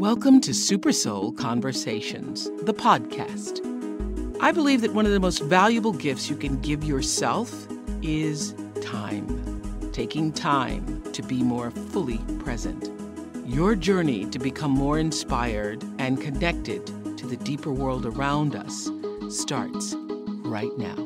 Welcome to Super Soul Conversations, the podcast. I believe that one of the most valuable gifts you can give yourself is time. Taking time to be more fully present. Your journey to become more inspired and connected to the deeper world around us starts right now.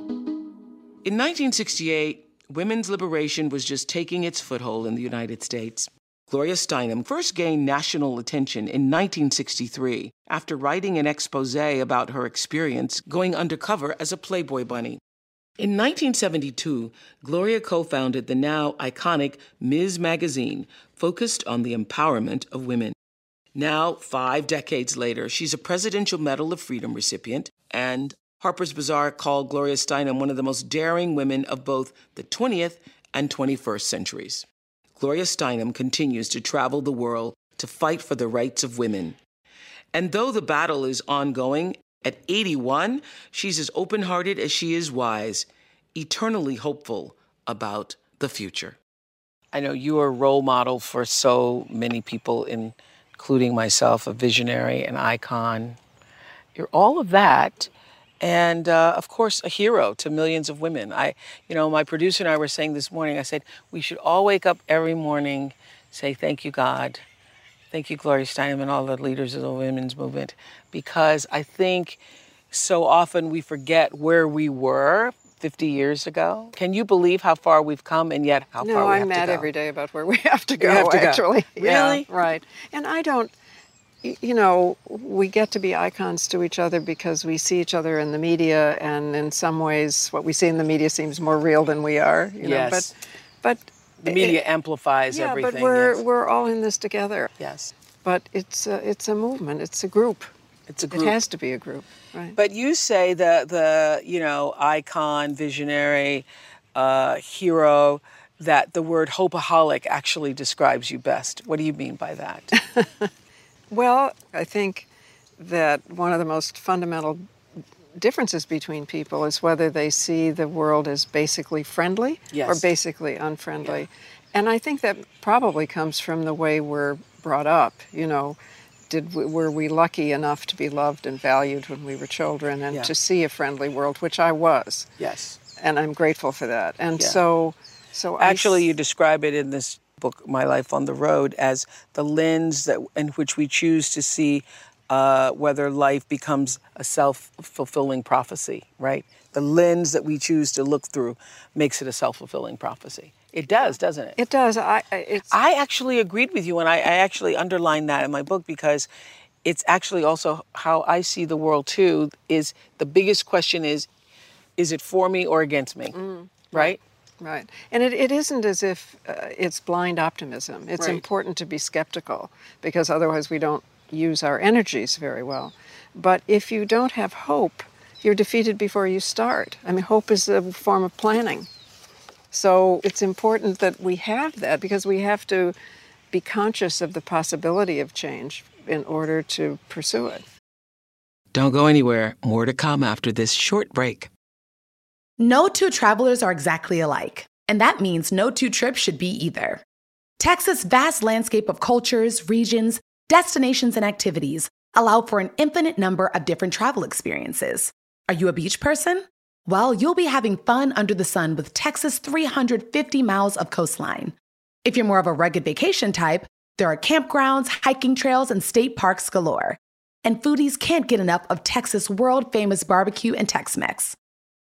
In 1968, women's liberation was just taking its foothold in the United States. Gloria Steinem first gained national attention in 1963 after writing an expose about her experience going undercover as a Playboy bunny. In 1972, Gloria co founded the now iconic Ms. Magazine, focused on the empowerment of women. Now, five decades later, she's a Presidential Medal of Freedom recipient, and Harper's Bazaar called Gloria Steinem one of the most daring women of both the 20th and 21st centuries. Gloria Steinem continues to travel the world to fight for the rights of women. And though the battle is ongoing, at 81, she's as open hearted as she is wise, eternally hopeful about the future. I know you are a role model for so many people, including myself, a visionary, an icon. You're all of that and uh, of course a hero to millions of women i you know my producer and i were saying this morning i said we should all wake up every morning say thank you god thank you gloria steinem and all the leaders of the women's movement because i think so often we forget where we were 50 years ago. Can you believe how far we've come and yet how no, far we I'm have mad to go? every day about where we have to go, have to go. actually. Really? Yeah, right. And I don't, you know, we get to be icons to each other because we see each other in the media, and in some ways, what we see in the media seems more real than we are. You know? Yes. But, but The media it- amplifies yeah, everything. but we're yes. we're all in this together. yes. But it's a, it's a movement. It's a group. It's a It has to be a group, right? But you say the the you know icon, visionary, uh, hero. That the word hopeaholic actually describes you best. What do you mean by that? Well, I think that one of the most fundamental differences between people is whether they see the world as basically friendly or basically unfriendly. And I think that probably comes from the way we're brought up. You know, did we, were we lucky enough to be loved and valued when we were children and Yeah. to see a friendly world, which I was, yes. and I'm grateful for that. And Yeah. so, so Actually, you describe it in this book, My Life on the Road, as the lens that in which we choose to see uh, whether life becomes a self-fulfilling prophecy. Right? The lens that we choose to look through makes it a self-fulfilling prophecy. It does, doesn't it? it does. I I- it's I actually agreed with you, and I, I actually underlined that in my book because it's actually also how I see the world too. Is the biggest question is, is it for me or against me? right? Right. And it, it isn't as if uh, it's blind optimism. It's Right. important to be skeptical because otherwise we don't use our energies very well. But if you don't have hope, you're defeated before you start. I mean, hope is a form of planning. So it's important that we have that because we have to be conscious of the possibility of change in order to pursue it. Don't go anywhere. More to come after this short break. No two travelers are exactly alike, and that means no two trips should be either. Texas' vast landscape of cultures, regions, destinations, and activities allow for an infinite number of different travel experiences. Are you a beach person? Well, you'll be having fun under the sun with Texas' 350 miles of coastline. If you're more of a rugged vacation type, there are campgrounds, hiking trails, and state parks galore. and foodies can't get enough of Texas' world famous barbecue and Tex Mex.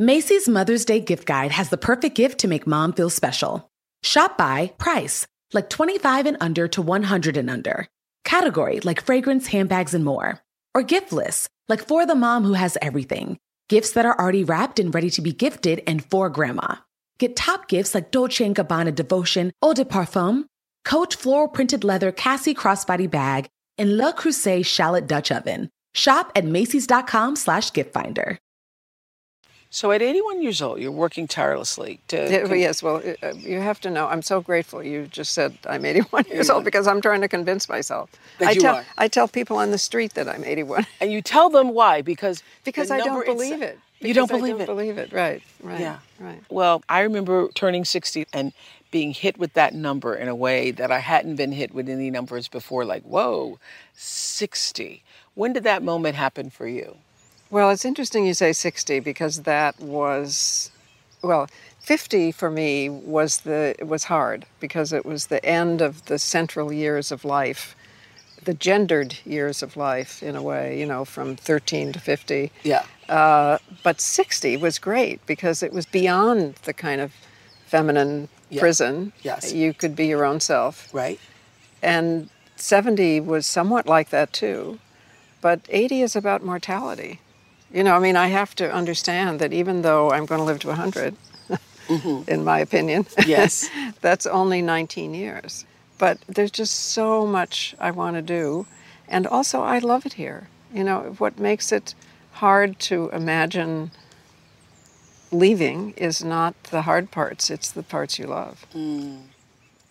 Macy's Mother's Day gift guide has the perfect gift to make mom feel special. Shop by price, like 25 and under to 100 and under. Category, like fragrance, handbags, and more. Or gift lists, like for the mom who has everything. Gifts that are already wrapped and ready to be gifted and for grandma. Get top gifts like Dolce & Gabbana Devotion Eau de Parfum, Coach floral printed leather Cassie crossbody bag, and Le Creuset shallot Dutch oven. Shop at Macy's.com slash gift finder. So at 81 years old, you're working tirelessly to. Yes, well, uh, you have to know. I'm so grateful you just said I'm 81 years old because I'm trying to convince myself. That I you tell are. I tell people on the street that I'm 81 And you tell them why because because I don't believe it. You don't Because I believe it. Believe it. Right. Right. Yeah. Right. Well, I remember turning 60 and being hit with that number in a way that I hadn't been hit with any numbers before. Like, whoa, 60. When did that moment happen for you? Well, it's interesting you say 60 because that was, well, 50 for me was the it was hard because it was the end of the central years of life, the gendered years of life in a way, you know, from 13 to 50. Yeah. Uh, but 60 was great because it was beyond the kind of feminine Yeah. prison. Yes. You could be your own self. Right? And 70 was somewhat like that too. But 80 is about mortality. You know, I mean, I have to understand that even though I'm going to live to 100, mm-hmm. in my opinion, Yes. that's only 19 years. But there's just so much I want to do. And also, I love it here. You know, what makes it hard to imagine leaving is not the hard parts, it's the parts you love. Mm.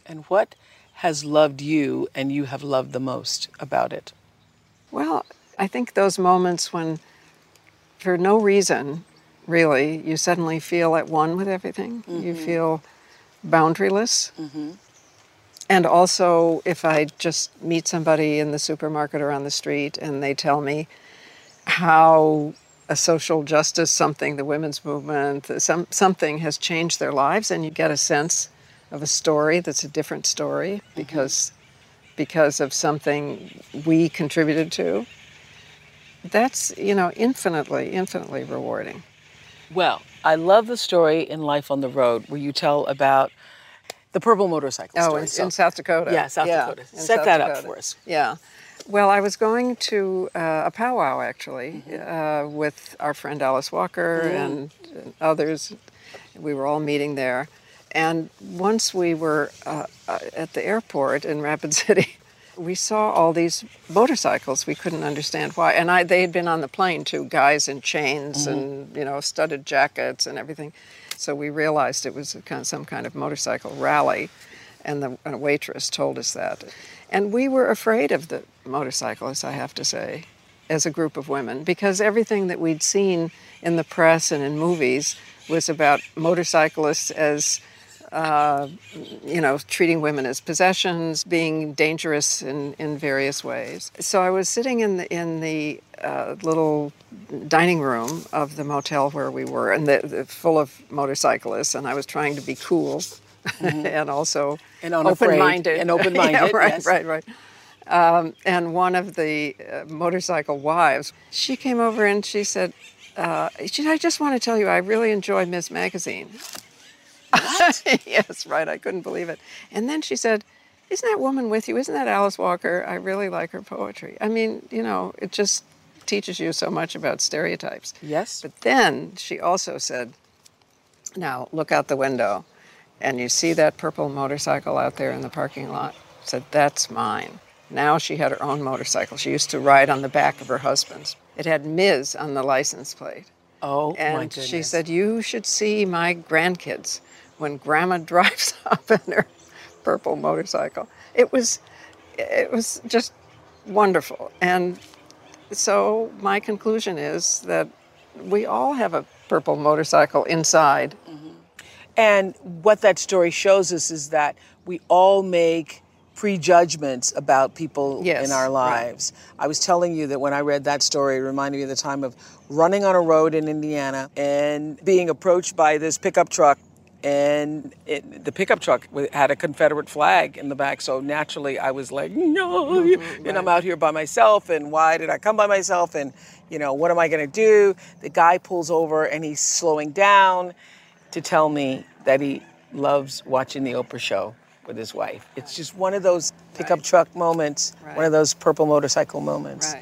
And what has loved you and you have loved the most about it? Well, I think those moments when, for no reason, really, you suddenly feel at one with everything. You mm-hmm. feel boundaryless. Mm-hmm. And also, if I just meet somebody in the supermarket or on the street and they tell me how a social justice something, the women's movement, some, something has changed their lives, and you get a sense of a story that's a different story mm-hmm. because because of something we contributed to. That's you know infinitely, infinitely rewarding. Well, I love the story in Life on the Road where you tell about the purple motorcycle Oh, in, So- in South Dakota. Yeah, South Dakota. in Set South that up for us. Yeah. Well, I was going to uh, a powwow actually Mm-hmm. uh, with our friend Alice Walker and others. We were all meeting there. And once we were uh, uh, at the airport in Rapid City, we saw all these motorcycles. We couldn't understand why. And I, they had been on the plane too, guys in chains Mm-hmm. and you know studded jackets and everything. So we realized it was a kind some kind of motorcycle rally, and the and a waitress told us that. And we were afraid of the motorcyclists, I have to say, as a group of women, because everything that we'd seen in the press and in movies was about motorcyclists as uh, you know, treating women as possessions, being dangerous in, in various ways. So I was sitting in the in the uh, little dining room of the motel where we were, and the, the, full of motorcyclists, and I was trying to be cool, and also And open-minded. and open-minded, yeah, right, yes. right, right. Um, and one of the uh, motorcycle wives, she came over and she said, uh, she said, I just want to tell you, I really enjoy Ms. Magazine. yes, right. I couldn't believe it. And then she said, Isn't that woman with you? Isn't that Alice Walker? I really like her poetry. I mean, you know, it just teaches you so much about stereotypes. Yes. But then she also said, Now look out the window and you see that purple motorcycle out there in the parking lot. Said, That's mine. Now she had her own motorcycle. She used to ride on the back of her husband's. It had Ms. on the license plate. Oh my And goodness. she said, You should see my grandkids when grandma drives up in her purple motorcycle. It was it was just wonderful. And so my conclusion is that we all have a purple motorcycle inside. Mm-hmm. And what that story shows us is that we all make prejudgments about people Yes, in our right. lives. I was telling you that when I read that story, it reminded me of the time of running on a road in Indiana and being approached by this pickup truck. And it, the pickup truck had a Confederate flag in the back, so naturally I was like, "No!" Mm-hmm, mm-hmm, and I'm out here by myself, and why did I come by myself? And you know, what am I going to do? The guy pulls over, and he's slowing down, to tell me that he loves watching the Oprah show with his wife. It's just one of those pickup truck moments, one of those purple motorcycle moments.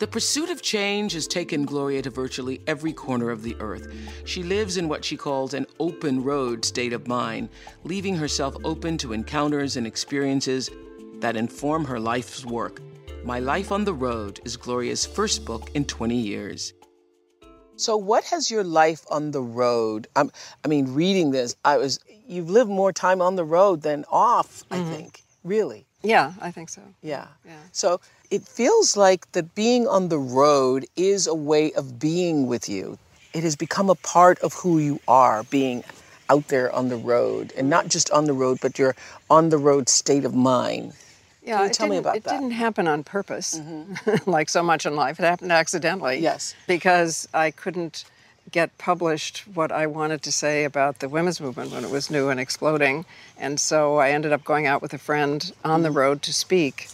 Right, right. The pursuit of change has taken Gloria to virtually every corner of the earth. She lives in what she calls an open road state of mind, leaving herself open to encounters and experiences that inform her life's work. My Life on the Road is Gloria's first book in 20 years. So, what has your life on the road? Um, I mean, reading this, I was you've lived more time on the road than off. I think, really. Yeah, I think so. Yeah. Yeah. So it feels like that being on the road is a way of being with you. It has become a part of who you are, being out there on the road, and not just on the road, but your on the road state of mind. Yeah, tell me about it that? Mm-hmm. didn't happen on purpose, like so much in life. It happened accidentally. Yes. Because I couldn't get published what I wanted to say about the women's movement when it was new and exploding. And so I ended up going out with a friend on Mm-hmm. the road to speak.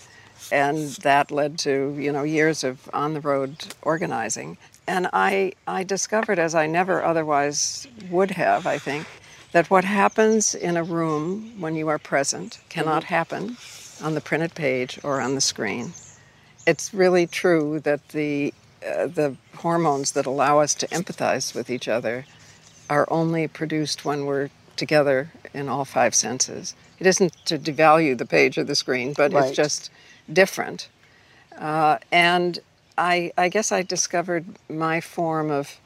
And that led to, you know, years of on the road organizing. And I, I discovered, as I never otherwise would have, I think, that what happens in a room when you are present cannot happen on the printed page or on the screen. It's really true that the uh, the hormones that allow us to empathize with each other are only produced when we're together in all five senses. It isn't to devalue the page or the screen, but Right. it's just different. Uh, and I, I guess I discovered my form of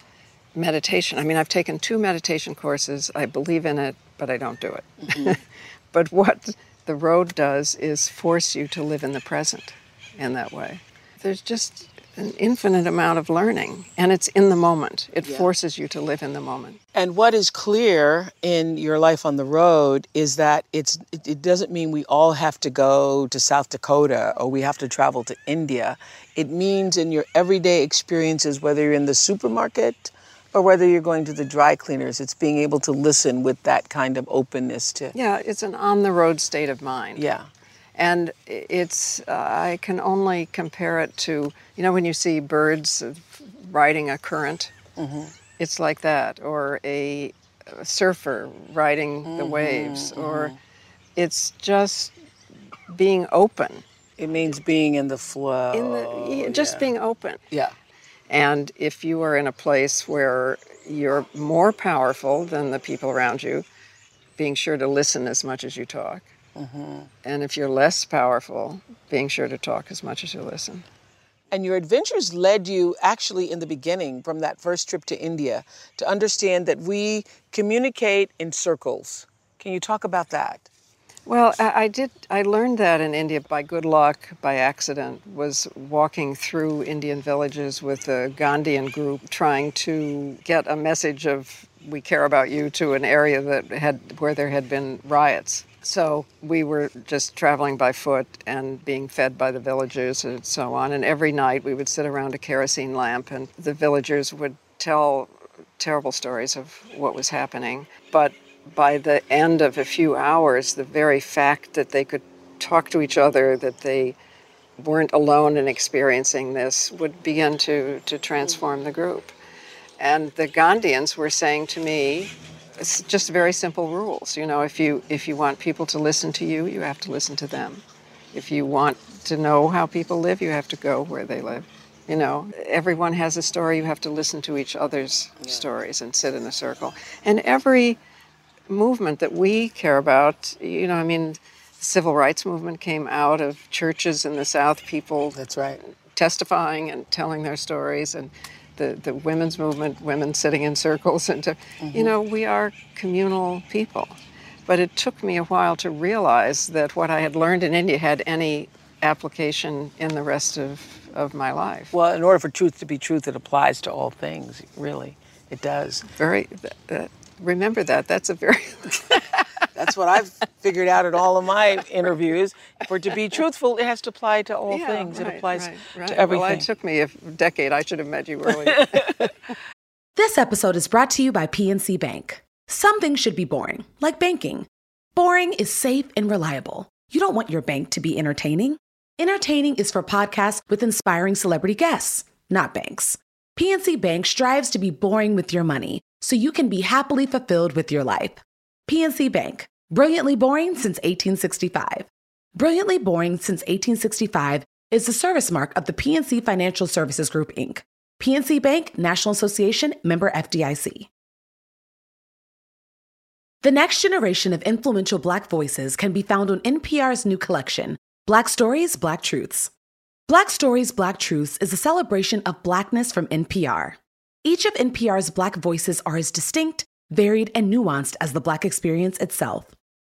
meditation. I mean, I've taken two meditation courses. I believe in it, but I don't do it. but what the road does is force you to live in the present in that way. There's just an infinite amount of learning, and it's in the moment. It forces you to live in the moment. And what is clear in your life on the road is that it's it, it doesn't mean we all have to go to South Dakota or we have to travel to India. It means in your everyday experiences, whether you're in the supermarket or whether you're going to the dry cleaners, it's being able to listen with that kind of openness to Yeah, it's an on the road state of mind. yeah. And it's, uh, I can only compare it to, you know, when you see birds riding a current, mm-hmm. it's like that, or a, a surfer riding the mm-hmm. waves, or mm-hmm. it's just being open, It means being in the flow. in the, just being open. yeah. And if you are in a place where you're more powerful than the people around you, being sure to listen as much as you talk. Mm-hmm. And if you're less powerful, being sure to talk as much as you listen. And your adventures led you actually in the beginning from that first trip to India to understand that we communicate in circles. Can you talk about that? Well, I, I did. I learned that in India by good luck, by accident. Was walking through Indian villages with a Gandhian group, trying to get a message of "We care about you" to an area that had where there had been riots. So we were just traveling by foot and being fed by the villagers and so on. And every night we would sit around a kerosene lamp, and the villagers would tell terrible stories of what was happening. But by the end of a few hours, the very fact that they could talk to each other, that they weren't alone in experiencing this, would begin to, to transform the group. And the Gandhians were saying to me, it's just very simple rules. You know, if you if you want people to listen to you, you have to listen to them. If you want to know how people live, you have to go where they live. You know, everyone has a story. You have to listen to each other's stories and sit in a circle. And every movement that we care about, you know, I mean, the civil rights movement came out of churches in the South, people That's right. testifying and telling their stories and the, the women's movement, women sitting in circles and to, you mm-hmm. know, we are communal people. But it took me a while to realize that what I had learned in India had any application in the rest of of my life. Well, in order for truth to be truth, it applies to all things, really. It does. Very, remember that. That's a very. That's what I've figured out in all of my interviews. For to be truthful, it has to apply to all Yeah, things. it applies right, right. to everything. Well, it took me a decade. I should have met you earlier. This episode is brought to you by PNC Bank. Something should be boring, like banking. Boring is safe and reliable. You don't want your bank to be entertaining. Entertaining is for podcasts with inspiring celebrity guests, not banks. PNC Bank strives to be boring with your money so you can be happily fulfilled with your life. PNC Bank, brilliantly boring since 1865. Brilliantly boring since 1865 is the service mark of the PNC Financial Services Group, Inc. PNC Bank, National Association, member FDIC. The next generation of influential Black voices can be found on NPR's new collection, Black Stories, Black Truths. Black Stories, Black Truths is a celebration of Blackness from NPR. Each of NPR's Black voices are as distinct, varied, and nuanced as the Black experience itself.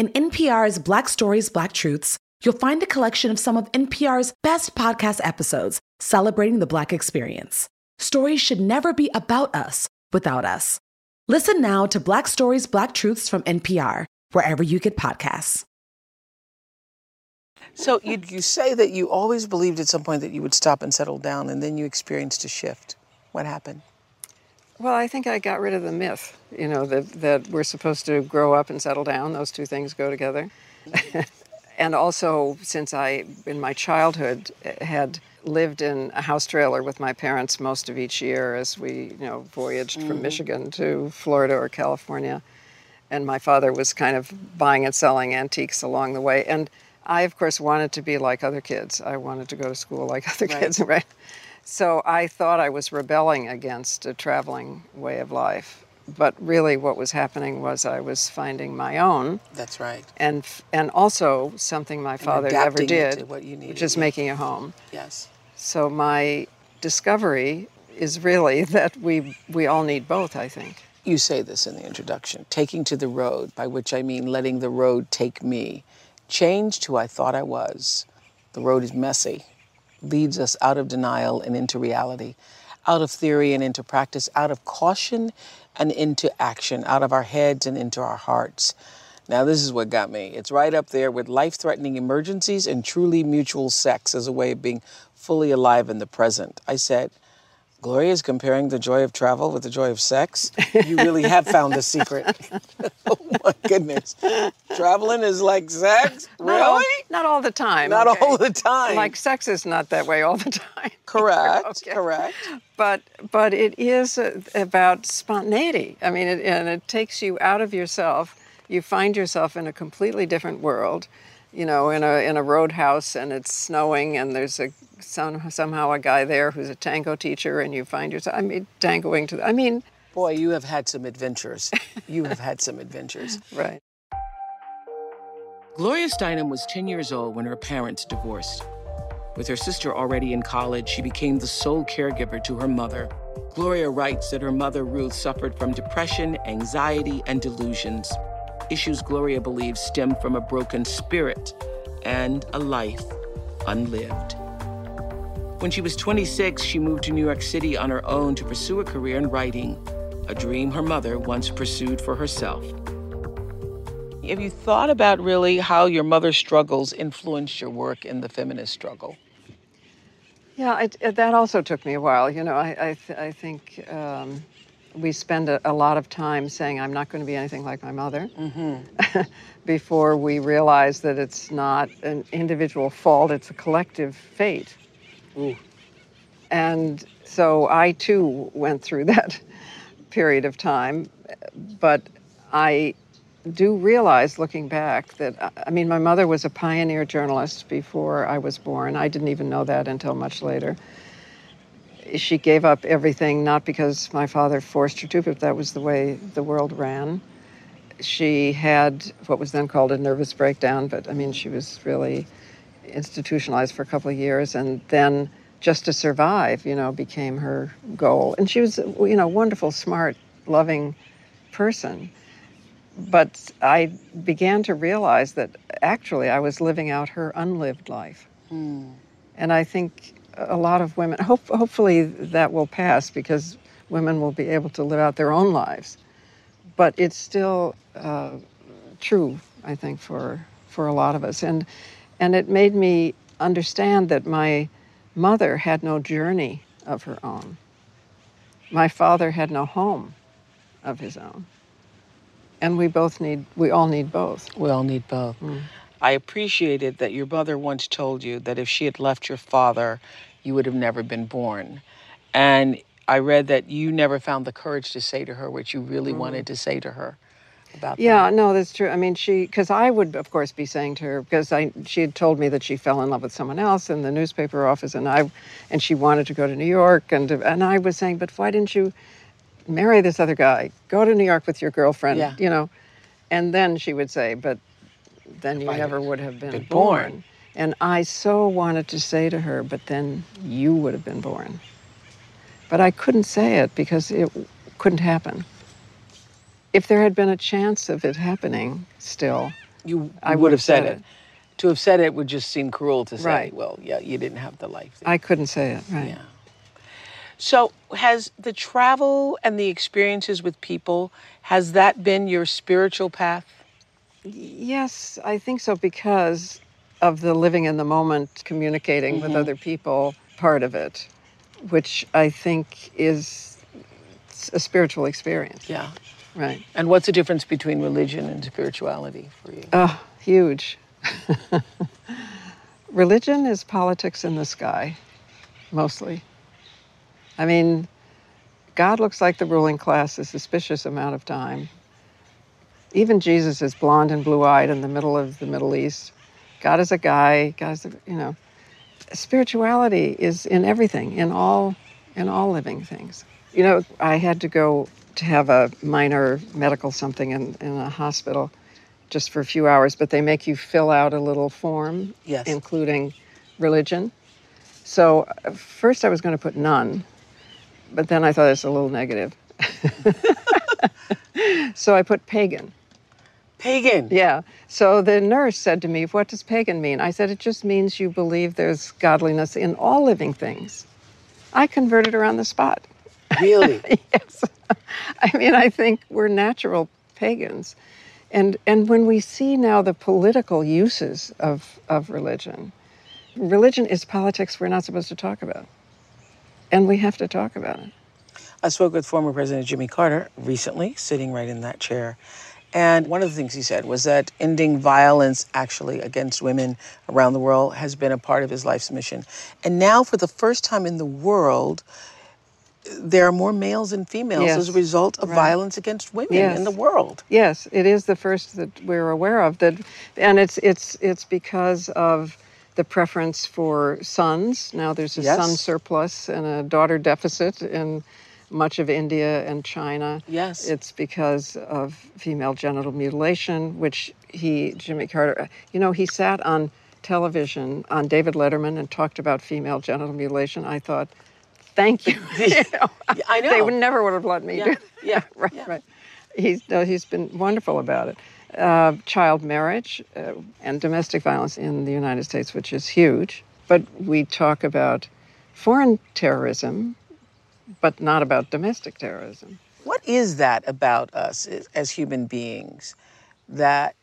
In NPR's Black Stories, Black Truths, you'll find a collection of some of NPR's best podcast episodes celebrating the Black experience. Stories should never be about us without us. Listen now to Black Stories, Black Truths from NPR, wherever you get podcasts. So you, you say that you always believed at some point that you would stop and settle down, and then you experienced a shift. What happened? Well, I think I got rid of the myth, you know, that, that we're supposed to grow up and settle down. Those two things go together. and also, since I, in my childhood, eh, had lived in a house trailer with my parents most of each year as we, you know, voyaged from mm. Michigan to Florida or California. And my father was kind of buying and selling antiques along the way. And I, of course, wanted to be like other kids. I wanted to go to school like other Right. kids, right? So I thought I was rebelling against a traveling way of life. But really, what was happening was I was finding my own That's right. and and also something my father never did, to what you which is making a home. Yes. So my discovery is really that we we all need both. I think. You say this in the introduction taking to the road, by which I mean letting the road take me. Changed who I thought I was. The road is messy, leads us out of denial and into reality, out of theory and into practice, out of caution and into action, out of our heads and into our hearts. Now, this is what got me. It's right up there with life threatening emergencies and truly mutual sex as a way of being fully alive in the present. I said, Gloria is comparing the joy of travel with the joy of sex. You really have found the secret. oh my goodness. Traveling is like sex? Not all, Really? not all the time. Not okay? all the time. Like sex is not that way all the time. correct, Okay. correct. But but it is uh, about spontaneity. I mean, it, and it takes you out of yourself. You find yourself in a completely different world. You know, in a in a roadhouse, and it's snowing, and there's a some, somehow a guy there who's a tango teacher, and you find yourself. I mean, tangoing to. I mean, Boy, you have had some adventures. You have had some adventures. right. Gloria Steinem was 10 years old when her parents divorced. With her sister already in college, she became the sole caregiver to her mother. Gloria writes that her mother, Ruth, suffered from depression, anxiety, and delusions. Issues Gloria believes stem from a broken spirit and a life unlived. When she was 26, she moved to New York City on her own to pursue a career in writing, a dream her mother once pursued for herself. Have you thought about really how your mother's struggles influenced your work in the feminist struggle? Yeah, it, it, that also took me a while. You know, I, I, th- I think um, we spend a, a lot of time saying, I'm not going to be anything like my mother, mm-hmm. before we realize that it's not an individual fault, it's a collective fate. And so I too went through that period of time, but I do realize looking back that uh, I mean my mother was a pioneer journalist before I was born. I didn't even know that until much later. She gave up everything, not because my father forced her to, but that was the way the world ran. She had what was then called a nervous breakdown, but I mean, she was really institutionalized for a couple of years, and then just to survive, you know, became her goal. And she was, you know, wonderful, smart, loving person. But I began to realize that actually I was living out her unlived life. Hmm. And I think a lot of women, hope, hopefully that will pass because women will be able to live out their own lives. But it's still uh, true, I think, for, for a lot of us. And, and it made me understand that my mother had no journey of her own. My father had no home of his own. And we both need, we all need both. We all need both. I appreciated that your mother once told you that if she had left your father, you would have never been born. And I read that you never found the courage to say to her what you really mm-hmm. wanted to say to her about that. Yeah, no, that's true. I mean, she, because I would, of course, be saying to her, because I, she had told me that she fell in love with someone else in the newspaper office, and I, and she wanted to go to New York, and and I was saying, but why didn't you marry this other guy? Go to New York with your girlfriend, Yeah. you know, and then she would say, but then you I never would have been, been born. born. And I so wanted to say to her, but then you would have been born. But I couldn't say it because it couldn't happen. If there had been a chance of it happening still, You, I would would have said said it. To have said it would just seem cruel to say, Right. well, yeah, you didn't have the life. I couldn't say it, right? Yeah. So, has the travel and the experiences with people has that been your spiritual path? Yes, I think so because of the living in the moment, communicating with mm-hmm. other people part of it, which I think is a spiritual experience. Yeah. Right. And what's the difference between religion and spirituality for you? Oh, huge. Religion is politics in the sky, mostly. I mean, God looks like the ruling class a suspicious amount of time. Even Jesus is blonde and blue eyed in the middle of the Middle East. God is a guy, God is a, you know. Spirituality is in everything, in all in all living things. You know, I had to go to have a minor medical something in, in a hospital just for a few hours, but they make you fill out a little form, Yes. including religion. So uh, first I was going to put none, but then I thought it's a little negative. so I put pagan. Pagan. Yeah. So the nurse said to me, What does pagan mean? I said, It just means you believe there's godliness in all living things. I converted her on the spot. Really? yes. I mean, I think we're natural pagans. And, and when we see now the political uses of, of religion, religion is politics we're not supposed to talk about. And we have to talk about it. I spoke with former President Jimmy Carter recently, sitting right in that chair. And one of the things he said was that ending violence actually against women around the world has been a part of his life's mission. And now, for the first time in the world, there are more males and females Yes, as a result of right. violence against women Yes. in the world. Yes, it is the first that we're aware of that, and it's it's it's because of the preference for sons. Now there's a Yes. son surplus and a daughter deficit in much of India and China. Yes. it's because of female genital mutilation, which he Jimmy Carter, you know, he sat on television on David Letterman and talked about female genital mutilation. I thought, thank you. You know, I know. They would never would have let me Yeah, do that. yeah, right, yeah. right. He's no, he's been wonderful about it. Uh, child marriage uh, and domestic violence in the United States, which is huge. But we talk about foreign terrorism, but not about domestic terrorism. What is that about us as- human beings? That,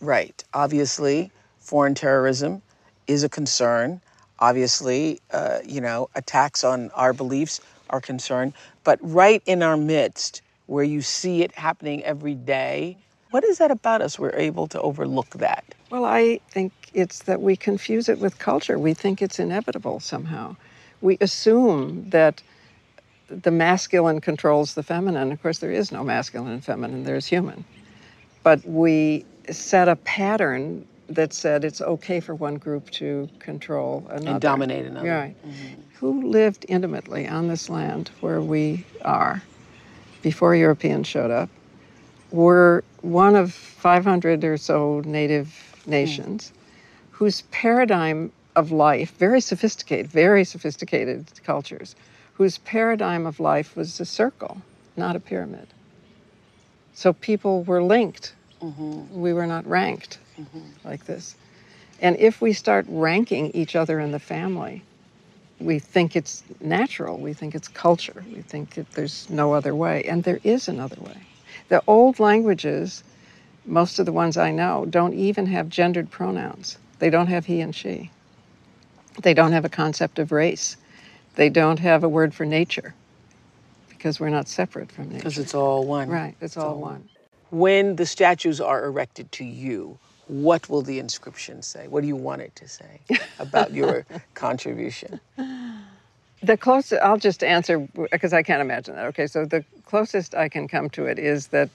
right, obviously, foreign terrorism is a concern. Obviously, uh, you know, attacks on our beliefs are concern. But right in our midst, where you see it happening every day, what is that about us? We're able to overlook that. Well, I think it's that we confuse it with culture. We think it's inevitable somehow. We assume that the masculine controls the feminine. Of course, there is no masculine and feminine, there's human. But we set a pattern that said it's okay for one group to control another. And dominate another. Right. Mm-hmm. who lived intimately on this land where we are before Europeans showed up were one of 500 or so native hmm. nations whose paradigm of life, very sophisticated, very sophisticated cultures, whose paradigm of life was a circle, not a pyramid. So people were linked. Mm-hmm. We were not ranked mm-hmm. like this. And if we start ranking each other in the family, we think it's natural, we think it's culture, we think that there's no other way. And there is another way. The old languages, most of the ones I know, don't even have gendered pronouns. They don't have he and she. They don't have a concept of race. They don't have a word for nature because we're not separate from nature. Because it's all one. Right, it's all one. When the statues are erected to you, what will the inscription say? What do you want it to say about your contribution? The closest, I'll just answer because I can't imagine that. Okay, so the closest I can come to it is that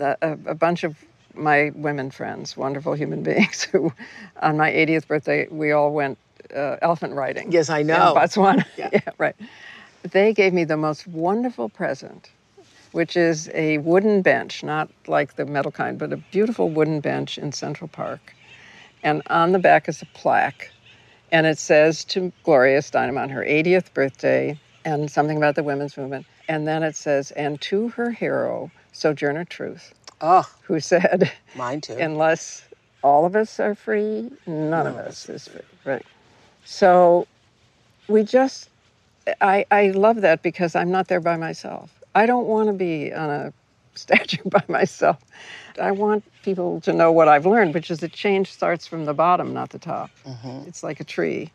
uh, a, a bunch of my women friends, wonderful human beings, who on my 80th birthday, we all went uh, elephant riding. Yes, I in know. Botswana. Yeah. yeah, right. They gave me the most wonderful present, which is a wooden bench, not like the metal kind, but a beautiful wooden bench in Central Park. And on the back is a plaque, and it says to Gloria Steinem on her 80th birthday, and something about the women's movement. And then it says, and to her hero, Sojourner Truth, Oh, who said, mine too. unless all of us are free, none of us is free. Right. So we just, I, I love that because I'm not there by myself. I don't want to be on a statue by myself. I want people to know what I've learned, which is that change starts from the bottom, not the top. Mm-hmm. It's like a tree.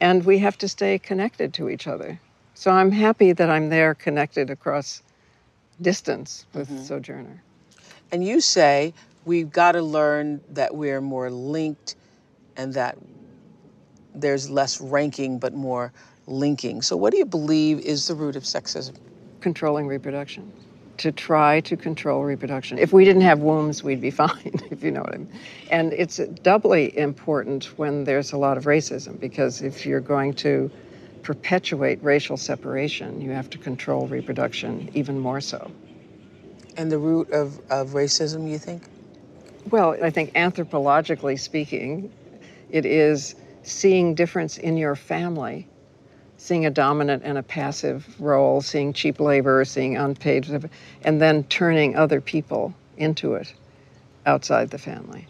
And we have to stay connected to each other. So I'm happy that I'm there connected across distance with mm-hmm. Sojourner. And you say we've got to learn that we're more linked and that there's less ranking but more linking. So, what do you believe is the root of sexism? controlling reproduction, to try to control reproduction. If we didn't have wombs, we'd be fine, if you know what I mean. And it's doubly important when there's a lot of racism, because if you're going to perpetuate racial separation, you have to control reproduction even more so. And the root of, of racism, you think? Well, I think anthropologically speaking, it is seeing difference in your family, seeing a dominant and a passive role, seeing cheap labor, seeing unpaid, and then turning other people into it outside the family.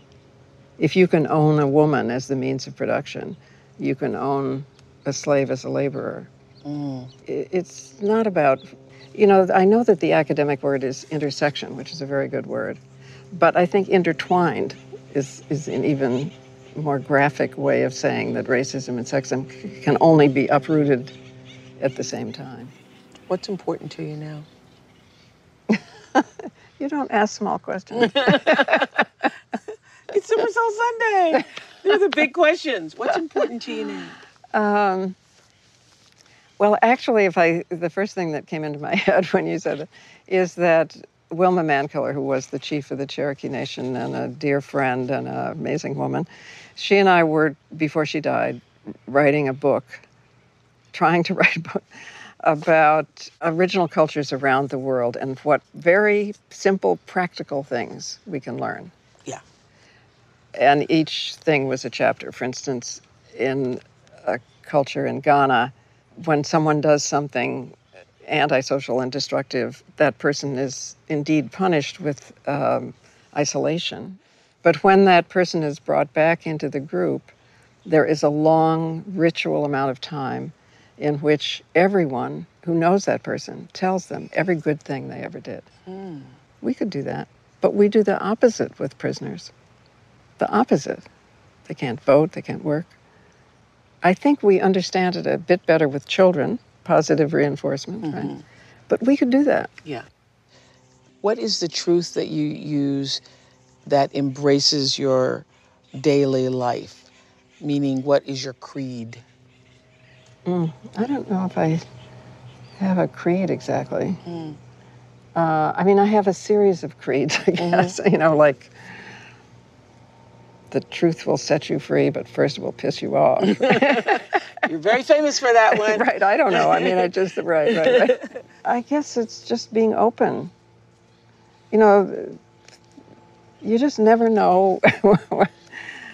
If you can own a woman as the means of production, you can own a slave as a laborer. Mm. I- It's not about, you know, I know that the academic word is intersection, which is a very good word, but I think intertwined is, is an even more graphic way of saying that racism and sexism can only be uprooted at the same time. What's important to you now? You don't ask small questions. It's Super Soul Sunday. They're the big questions. What's important to you now? Um, well, actually, if I the first thing that came into my head when you said it is that Wilma Mankiller, who was the chief of the Cherokee Nation and a dear friend and an amazing woman, she and I were before she died writing a book, trying to write a book about original cultures around the world and what very simple, practical things we can learn Yeah. and each thing was a chapter. For instance, in a culture in Ghana, when someone does something antisocial and destructive, that person is indeed punished with um, isolation. But when that person is brought back into the group, there is a long ritual amount of time in which everyone who knows that person tells them every good thing they ever did. We could do that, but we do the opposite with prisoners the opposite. They can't vote, they can't work. I think we understand it a bit better with children, positive reinforcement, right? Mm-hmm. But we could do that. Yeah. What is the truth that you use that embraces your daily life? Meaning, what is your creed? Mm, I don't know if I have a creed exactly. Mm. Uh, I mean, I have a series of creeds, I mm-hmm. guess, you know, like the truth will set you free, but first it will piss you off. You're very famous for that one. right, I don't know. I mean, I just, right, right, right. I guess it's just being open. You know, you just never know.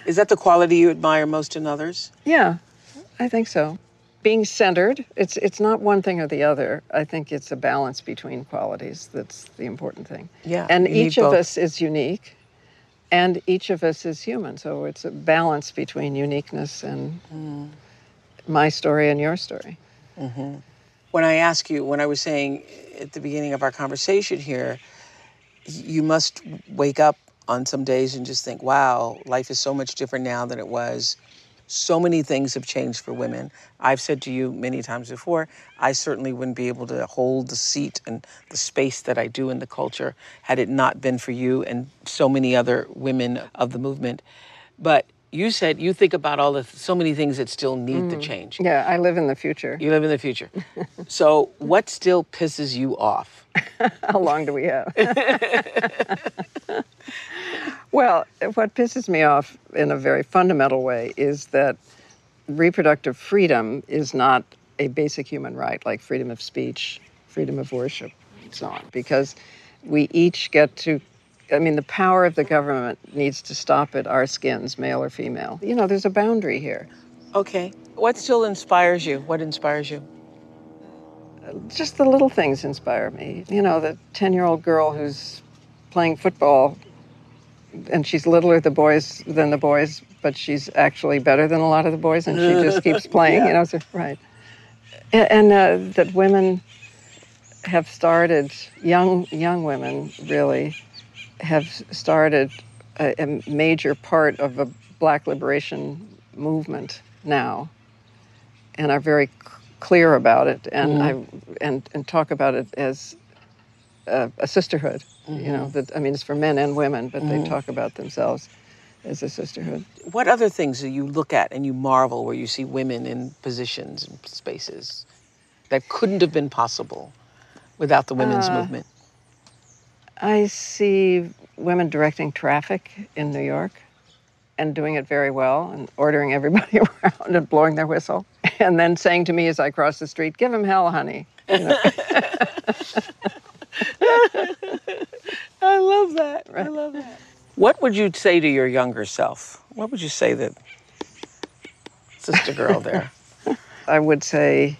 Is that the quality you admire most in others? yeah, I think so. Being centered, it's, it's not one thing or the other. I think it's a balance between qualities that's the important thing. Yeah, And each of both. us is unique, and each of us is human. So it's a balance between uniqueness and Mm. my story and your story. when I ask you, when I was saying at the beginning of our conversation here, you must wake up on some days and just think, wow, life is so much different now than it was. So many things have changed for women. I've said to you many times before, I certainly wouldn't be able to hold the seat and the space that I do in the culture had it not been for you and so many other women of the movement. But you said you think about all the so many things that still need to mm. change. Yeah, I live in the future. You live in the future. so, what still pisses you off? How long do we have? well, what pisses me off in a very fundamental way is that reproductive freedom is not a basic human right, like freedom of speech, freedom of worship, and so on, because we each get to. I mean, the power of the government needs to stop at our skins, male or female. You know, there's a boundary here. Okay. What still inspires you? What inspires you? just the little things inspire me. You know, the 10 year old girl who's playing football and she's littler the boys than the boys, but she's actually better than a lot of the boys and she just keeps playing, you know, so, right. And uh, that women have started, young, young women really, have started a, a major part of a black liberation movement now and are very c- clear about it and I and and talk about it as a, a sisterhood. You know mm-hmm. that I mean it's for men and women, but they mm-hmm. talk about themselves as a sisterhood. What other things do you look at and you marvel where you see women in positions and spaces that couldn't have been possible without the women's uh, movement? I see women directing traffic in New York and doing it very well and ordering everybody around and blowing their whistle and then saying to me as I cross the street, "Give him hell, honey." I love that. I love that. What would you say to your younger self? What would you say that sister girl there? I would say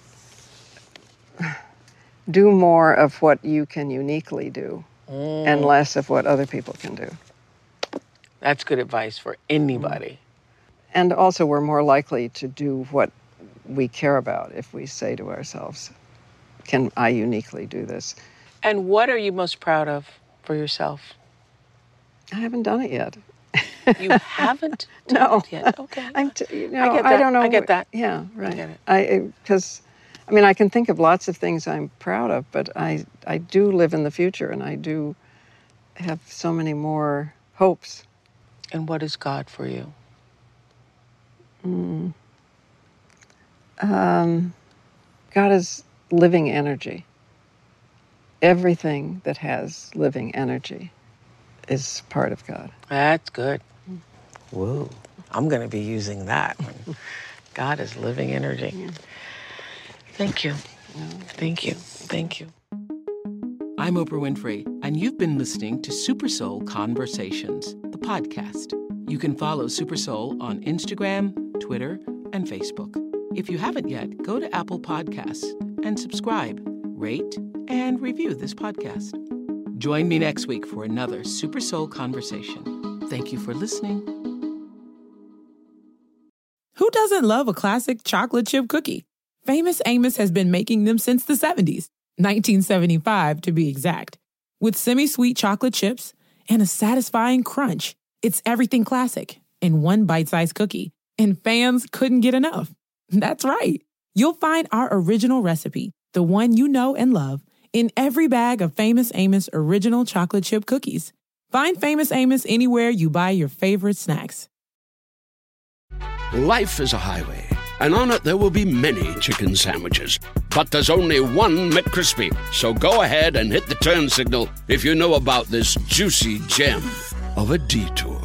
do more of what you can uniquely do and mm. less of what other people can do. That's good advice for anybody. Mm. And also, we're more likely to do what we care about if we say to ourselves, Can I uniquely do this? And what are you most proud of for yourself? I haven't done it yet. You haven't done No. it yet. Okay. I'm t- you know, I get I that. don't know. I get that. Yeah, right. get it. I because, I mean, I can think of lots of things I'm proud of, but I I do live in the future, and I do have so many more hopes. And what is God for you? Mm. Um, God is living energy. Everything that has living energy is part of God. That's good. Whoa. I'm going to be using that. God is living energy. Thank you. Thank you. Thank you. I'm Oprah Winfrey, and you've been listening to Super Soul Conversations, the podcast. You can follow Super Soul on Instagram, Twitter, and Facebook. If you haven't yet, go to Apple Podcasts and subscribe, rate, and review this podcast. Join me next week for another Super Soul Conversation. Thank you for listening. Who doesn't love a classic chocolate chip cookie? Famous Amos has been making them since the 70s, 1975 to be exact. With semi sweet chocolate chips and a satisfying crunch, it's everything classic in one bite sized cookie, and fans couldn't get enough. That's right. You'll find our original recipe, the one you know and love, in every bag of Famous Amos original chocolate chip cookies. Find Famous Amos anywhere you buy your favorite snacks. Life is a highway, and on it there will be many chicken sandwiches. But there's only one McCrispy. So go ahead and hit the turn signal if you know about this juicy gem of a detour.